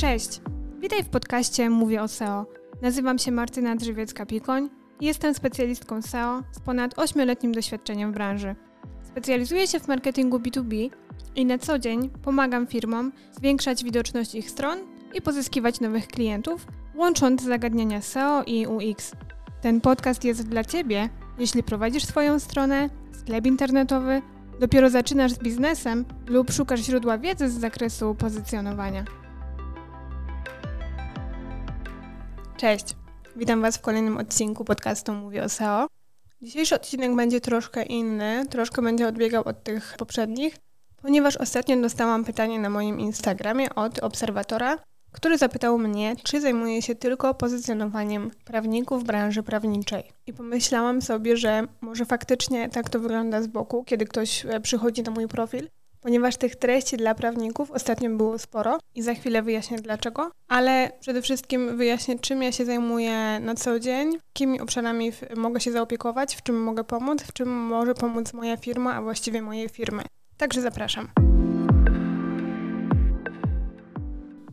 Cześć! Witaj w podcaście Mówię o SEO. Nazywam się Martyna Drzewiecka-Pikoń i jestem specjalistką SEO z ponad 8-letnim doświadczeniem w branży. Specjalizuję się w marketingu B2B i na co dzień pomagam firmom zwiększać widoczność ich stron i pozyskiwać nowych klientów, łącząc zagadnienia SEO i UX. Ten podcast jest dla Ciebie, jeśli prowadzisz swoją stronę, sklep internetowy, dopiero zaczynasz z biznesem lub szukasz źródła wiedzy z zakresu pozycjonowania. Cześć, witam Was w kolejnym odcinku podcastu Mówię o SEO. Dzisiejszy odcinek będzie troszkę inny, troszkę będzie odbiegał od tych poprzednich, ponieważ ostatnio dostałam pytanie na moim Instagramie od obserwatora, który zapytał mnie, czy zajmuję się tylko pozycjonowaniem prawników w branży prawniczej. I pomyślałam sobie, że może faktycznie tak to wygląda z boku, kiedy ktoś e, przychodzi na mój profil, ponieważ tych treści dla prawników ostatnio było sporo i za chwilę wyjaśnię dlaczego, ale przede wszystkim wyjaśnię, czym ja się zajmuję na co dzień, jakimi obszarami mogę się zaopiekować, w czym mogę pomóc, w czym może pomóc moja firma, a właściwie moje firmy. Także zapraszam.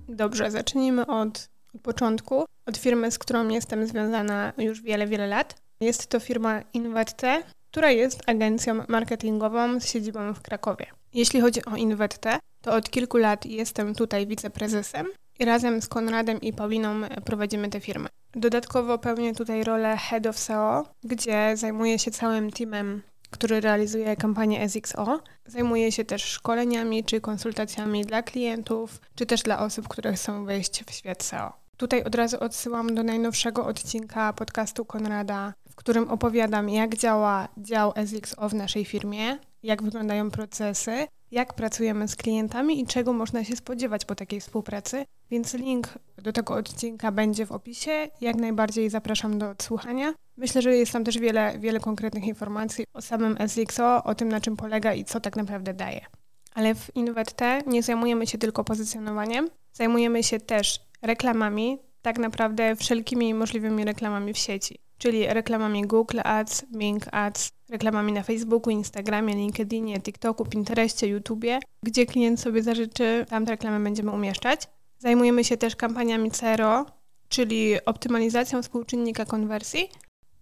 Dobrze, zacznijmy od, początku, od firmy, z którą jestem związana już wiele, wiele lat. Jest to firma Inwette, która jest agencją marketingową z siedzibą w Krakowie. Jeśli chodzi o Inwette, to od kilku lat jestem tutaj wiceprezesem i razem z Konradem i Pauliną prowadzimy tę firmę. Dodatkowo pełnię tutaj rolę Head of SEO, gdzie zajmuję się całym teamem który realizuje kampanię SXO. Zajmuje się też szkoleniami czy konsultacjami dla klientów, czy też dla osób, które chcą wejść w świat SEO. Tutaj od razu odsyłam do najnowszego odcinka podcastu Konrada, którym opowiadam, jak działa dział SXO w naszej firmie, jak wyglądają procesy, jak pracujemy z klientami i czego można się spodziewać po takiej współpracy. Więc link do tego odcinka będzie w opisie. Jak najbardziej zapraszam do odsłuchania. Myślę, że jest tam też wiele, wiele konkretnych informacji o samym SXO, o tym, na czym polega i co tak naprawdę daje. Ale w InvetT nie zajmujemy się tylko pozycjonowaniem, zajmujemy się też reklamami, tak naprawdę wszelkimi możliwymi reklamami w sieci, czyli reklamami Google Ads, Bing Ads, reklamami na Facebooku, Instagramie, LinkedInie, TikToku, Pinterestie, YouTubie, gdzie klient sobie zażyczy, tam te reklamy będziemy umieszczać. Zajmujemy się też kampaniami CRO, czyli optymalizacją współczynnika konwersji.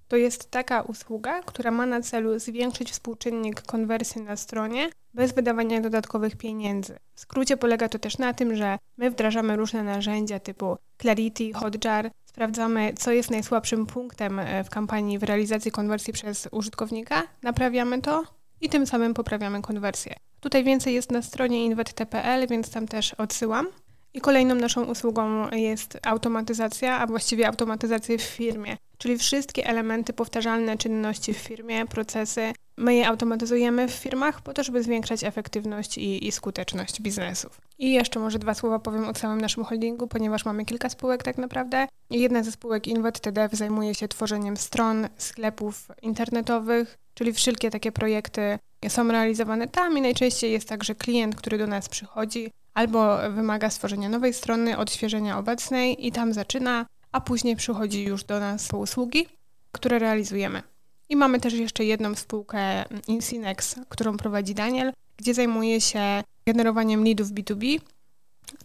To jest taka usługa, która ma na celu zwiększyć współczynnik konwersji na stronie bez wydawania dodatkowych pieniędzy. W skrócie polega to też na tym, że my wdrażamy różne narzędzia typu Clarity, Hotjar, sprawdzamy, co jest najsłabszym punktem e, w kampanii w realizacji konwersji przez użytkownika, naprawiamy to i tym samym poprawiamy konwersję. Tutaj więcej jest na stronie inwet.pl, więc tam też odsyłam. I kolejną naszą usługą jest automatyzacja, a właściwie automatyzacja w firmie, czyli wszystkie elementy powtarzalne czynności w firmie, procesy. My je automatyzujemy w firmach po to, żeby zwiększać efektywność i, i skuteczność biznesów. I jeszcze może dwa słowa powiem o całym naszym holdingu, ponieważ mamy kilka spółek tak naprawdę. Jedna ze spółek InventTDF zajmuje się tworzeniem stron, sklepów internetowych, czyli wszelkie takie projekty są realizowane tam i najczęściej jest tak, że klient, który do nas przychodzi, albo wymaga stworzenia nowej strony, odświeżenia obecnej i tam zaczyna, a później przychodzi już do nas po usługi, które realizujemy. I mamy też jeszcze jedną spółkę Insinex, którą prowadzi Daniel, gdzie zajmuje się generowaniem leadów B2B,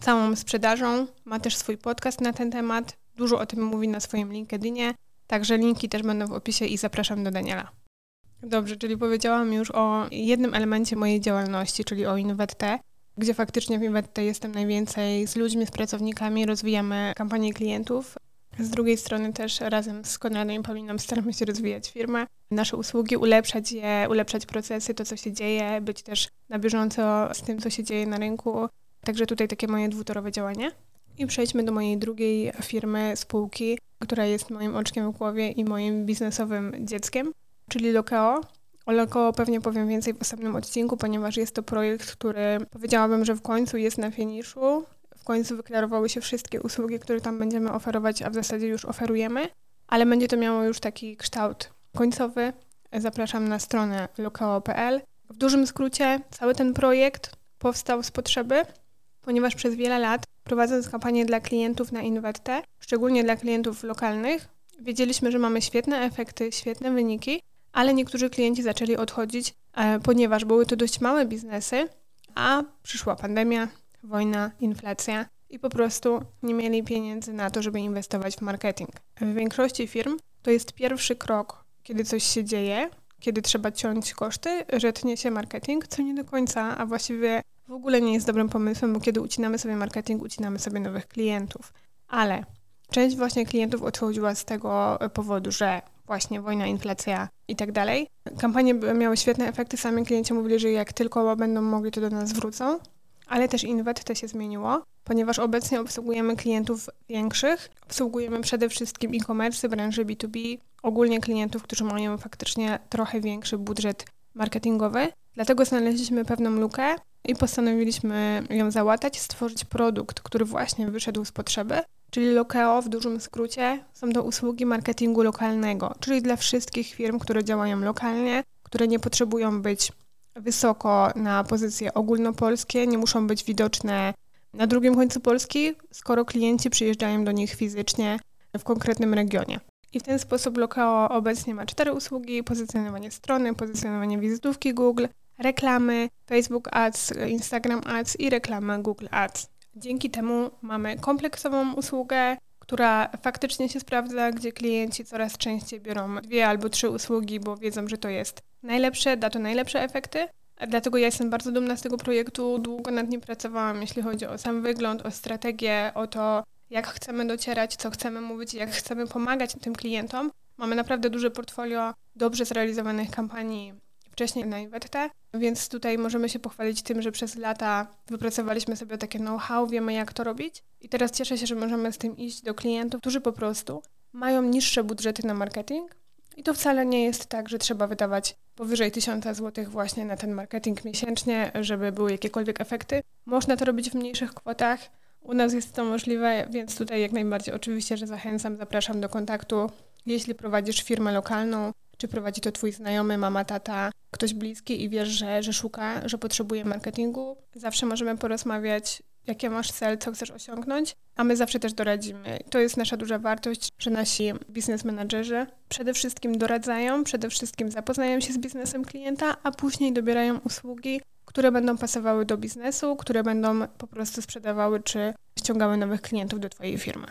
całą sprzedażą. Ma też swój podcast na ten temat. Dużo o tym mówi na swoim LinkedInie, także linki też będą w opisie i zapraszam do Daniela. Dobrze, czyli powiedziałam już o jednym elemencie mojej działalności, czyli o InvetT, gdzie faktycznie w InvetT jestem najwięcej z ludźmi, z pracownikami, rozwijamy kampanię klientów. Z drugiej strony też razem z Konradem i Pauliną staramy się rozwijać firmę, nasze usługi, ulepszać je, ulepszać procesy, to co się dzieje, być też na bieżąco z tym, co się dzieje na rynku. Także tutaj takie moje dwutorowe działanie. I przejdźmy do mojej drugiej firmy, spółki, która jest moim oczkiem w głowie i moim biznesowym dzieckiem, czyli Lokeo. O Lokeo pewnie powiem więcej w osobnym odcinku, ponieważ jest to projekt, który powiedziałabym, że w końcu jest na finiszu. W końcu wyklarowały się wszystkie usługi, które tam będziemy oferować, a w zasadzie już oferujemy, ale będzie to miało już taki kształt końcowy. Zapraszam na stronę lokeo.pl. W dużym skrócie, cały ten projekt powstał z potrzeby, ponieważ przez wiele lat, prowadząc kampanię dla klientów na Inwerte, szczególnie dla klientów lokalnych, wiedzieliśmy, że mamy świetne efekty, świetne wyniki, ale niektórzy klienci zaczęli odchodzić, e, ponieważ były to dość małe biznesy, a przyszła pandemia, wojna, inflacja i po prostu nie mieli pieniędzy na to, żeby inwestować w marketing. W większości firm to jest pierwszy krok, kiedy coś się dzieje, kiedy trzeba ciąć koszty, że tnie się marketing, co nie do końca, a właściwie w ogóle nie jest dobrym pomysłem, bo kiedy ucinamy sobie marketing, ucinamy sobie nowych klientów. Ale część właśnie klientów odchodziła z tego powodu, że właśnie wojna, inflacja i tak dalej. Kampanie miały świetne efekty, sami klienci mówili, że jak tylko będą mogli, to do nas wrócą. Ale też Inwette się zmieniło, ponieważ obecnie obsługujemy klientów większych. Obsługujemy przede wszystkim e-commerce, branży B2B, ogólnie klientów, którzy mają faktycznie trochę większy budżet marketingowy. Dlatego znaleźliśmy pewną lukę i postanowiliśmy ją załatać, stworzyć produkt, który właśnie wyszedł z potrzeby. Czyli Lokeo w dużym skrócie są to usługi marketingu lokalnego, czyli dla wszystkich firm, które działają lokalnie, które nie potrzebują być wysoko na pozycje ogólnopolskie, nie muszą być widoczne na drugim końcu Polski, skoro klienci przyjeżdżają do nich fizycznie w konkretnym regionie. I w ten sposób Lokeo obecnie ma cztery usługi: pozycjonowanie strony, pozycjonowanie wizytówki Google, reklamy, Facebook Ads, Instagram Ads i reklamy Google Ads. Dzięki temu mamy kompleksową usługę, która faktycznie się sprawdza, gdzie klienci coraz częściej biorą dwie albo trzy usługi, bo wiedzą, że to jest najlepsze, da to najlepsze efekty. Dlatego ja jestem bardzo dumna z tego projektu. Długo nad nim pracowałam, jeśli chodzi o sam wygląd, o strategię, o to, jak chcemy docierać, co chcemy mówić, jak chcemy pomagać tym klientom. Mamy naprawdę duże portfolio dobrze zrealizowanych kampanii wcześniej na Inwette, więc tutaj możemy się pochwalić tym, że przez lata wypracowaliśmy sobie takie know-how, wiemy jak to robić i teraz cieszę się, że możemy z tym iść do klientów, którzy po prostu mają niższe budżety na marketing i to wcale nie jest tak, że trzeba wydawać powyżej 1000 zł właśnie na ten marketing miesięcznie, żeby były jakiekolwiek efekty. Można to robić w mniejszych kwotach. U nas jest to możliwe, więc tutaj jak najbardziej oczywiście, że zachęcam, zapraszam do kontaktu. Jeśli prowadzisz firmę lokalną, czy prowadzi to twój znajomy, mama, tata, ktoś bliski i wiesz, że, że szuka, że potrzebuje marketingu, zawsze możemy porozmawiać, jakie masz cel, co chcesz osiągnąć, a my zawsze też doradzimy. To jest nasza duża wartość, że nasi biznes menadżerzy przede wszystkim doradzają, przede wszystkim zapoznają się z biznesem klienta, a później dobierają usługi, które będą pasowały do biznesu, które będą po prostu sprzedawały czy ściągały nowych klientów do Twojej firmy.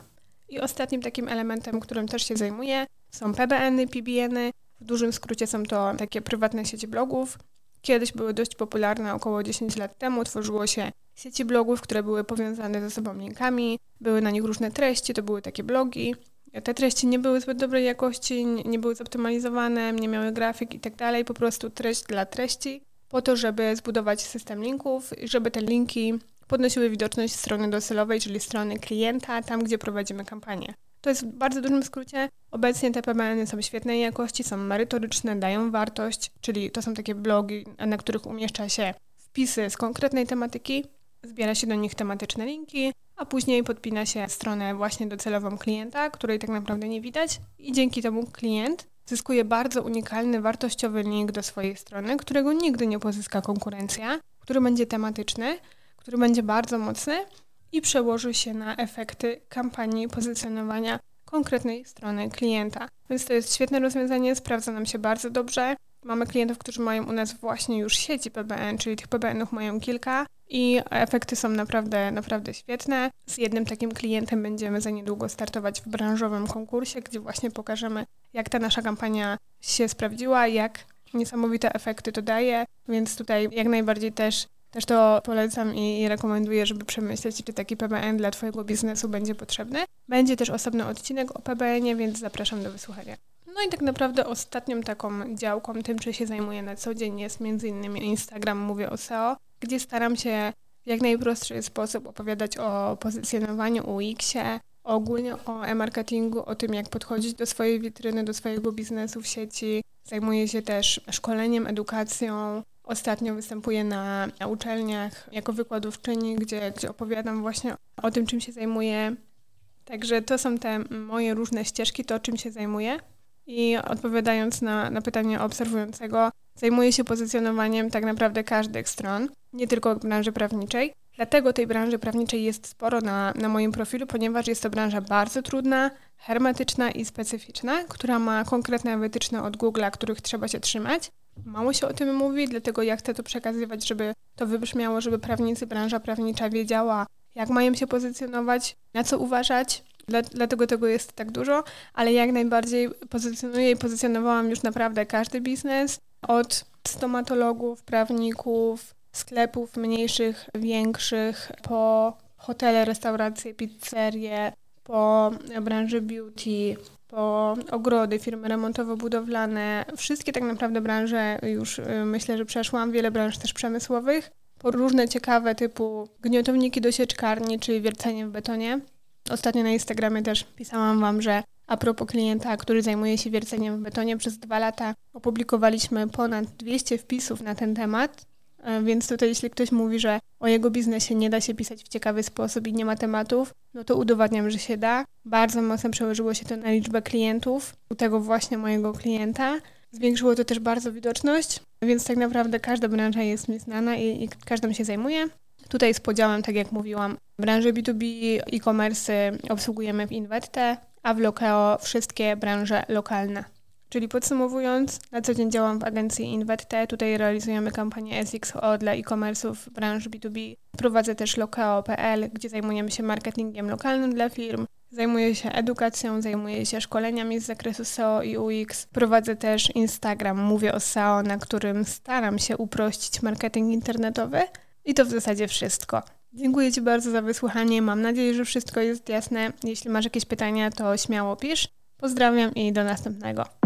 I ostatnim takim elementem, którym też się zajmuję, są PBN-y, PBN-y, w dużym skrócie są to takie prywatne sieci blogów. Kiedyś były dość popularne, około 10 lat temu tworzyło się sieci blogów, które były powiązane ze sobą linkami, były na nich różne treści, to były takie blogi. Te treści nie były zbyt dobrej jakości, nie były zoptymalizowane, nie miały grafik i tak dalej, po prostu treść dla treści, po to, żeby zbudować system linków i żeby te linki podnosiły widoczność strony docelowej, czyli strony klienta, tam gdzie prowadzimy kampanię. To jest w bardzo dużym skrócie. Obecnie te PBN-y są świetnej jakości, są merytoryczne, dają wartość, czyli to są takie blogi, na których umieszcza się wpisy z konkretnej tematyki, zbiera się do nich tematyczne linki, a później podpina się stronę właśnie docelową klienta, której tak naprawdę nie widać i dzięki temu klient zyskuje bardzo unikalny, wartościowy link do swojej strony, którego nigdy nie pozyska konkurencja, który będzie tematyczny, który będzie bardzo mocny i przełoży się na efekty kampanii pozycjonowania konkretnej strony klienta. Więc to jest świetne rozwiązanie, sprawdza nam się bardzo dobrze. Mamy klientów, którzy mają u nas właśnie już sieci PBN, czyli tych PBN-ów mają kilka i efekty są naprawdę, naprawdę świetne. Z jednym takim klientem będziemy za niedługo startować w branżowym konkursie, gdzie właśnie pokażemy, jak ta nasza kampania się sprawdziła, jak niesamowite efekty to daje, więc tutaj jak najbardziej też też to polecam i, rekomenduję, żeby przemyśleć, czy taki PBN dla Twojego biznesu będzie potrzebny. Będzie też osobny odcinek o PBN-ie, więc zapraszam do wysłuchania. No i tak naprawdę ostatnią taką działką, tym, czy się zajmuję na co dzień, jest innymi Instagram, mówię o SEO, gdzie staram się w jak najprostszy sposób opowiadać o pozycjonowaniu UX-ie, ogólnie o e-marketingu, o tym, jak podchodzić do swojej witryny, do swojego biznesu w sieci. Zajmuję się też szkoleniem, edukacją, Ostatnio występuję na, uczelniach jako wykładowczyni, gdzie, gdzie opowiadam właśnie o tym, czym się zajmuję. Także to są te moje różne ścieżki, to czym się zajmuję. I odpowiadając na, na pytanie obserwującego, zajmuję się pozycjonowaniem tak naprawdę każdych stron, nie tylko branży prawniczej. Dlatego tej branży prawniczej jest sporo na, na moim profilu, ponieważ jest to branża bardzo trudna, hermetyczna i specyficzna, która ma konkretne wytyczne od Google'a, których trzeba się trzymać. Mało się o tym mówi, dlatego ja chcę to przekazywać, żeby to wybrzmiało, żeby prawnicy, branża prawnicza wiedziała, jak mają się pozycjonować, na co uważać. Dlatego tego jest tak dużo, ale jak najbardziej pozycjonuję i pozycjonowałam już naprawdę każdy biznes od stomatologów, prawników, sklepów mniejszych, większych, po hotele, restauracje, pizzerie, po branży beauty, po ogrody, firmy remontowo-budowlane, wszystkie tak naprawdę branże już y, myślę, że przeszłam, wiele branż też przemysłowych, po różne ciekawe typu gniotowniki do sieczkarni, czyli wiercenie w betonie. Ostatnio na Instagramie też pisałam Wam, że a propos klienta, który zajmuje się wierceniem w betonie przez dwa lata, opublikowaliśmy ponad 200 wpisów na ten temat. E, więc tutaj, jeśli ktoś mówi, że o jego biznesie nie da się pisać w ciekawy sposób i nie ma tematów, no to udowadniam, że się da. Bardzo mocno przełożyło się to na liczbę klientów, u tego właśnie mojego klienta. Zwiększyło to też bardzo widoczność, więc tak naprawdę każda branża jest mi znana i, i każdą się zajmuje. Tutaj z podziałem, tak jak mówiłam, branżę B2B, e-commerce obsługujemy w Inwette, a w Lokeo wszystkie branże lokalne. Czyli podsumowując, na co dzień działam w agencji Inwette. Tutaj realizujemy kampanię SXO dla e-commerce'ów w branży B2B. Prowadzę też lokeo.pl, gdzie zajmujemy się marketingiem lokalnym dla firm. Zajmuję się edukacją, zajmuję się szkoleniami z zakresu SEO i UX. Prowadzę też Instagram, mówię o SEO, na którym staram się uprościć marketing internetowy. I to w zasadzie wszystko. Dziękuję Ci bardzo za wysłuchanie. Mam nadzieję, że wszystko jest jasne. Jeśli masz jakieś pytania, to śmiało pisz. Pozdrawiam i do następnego.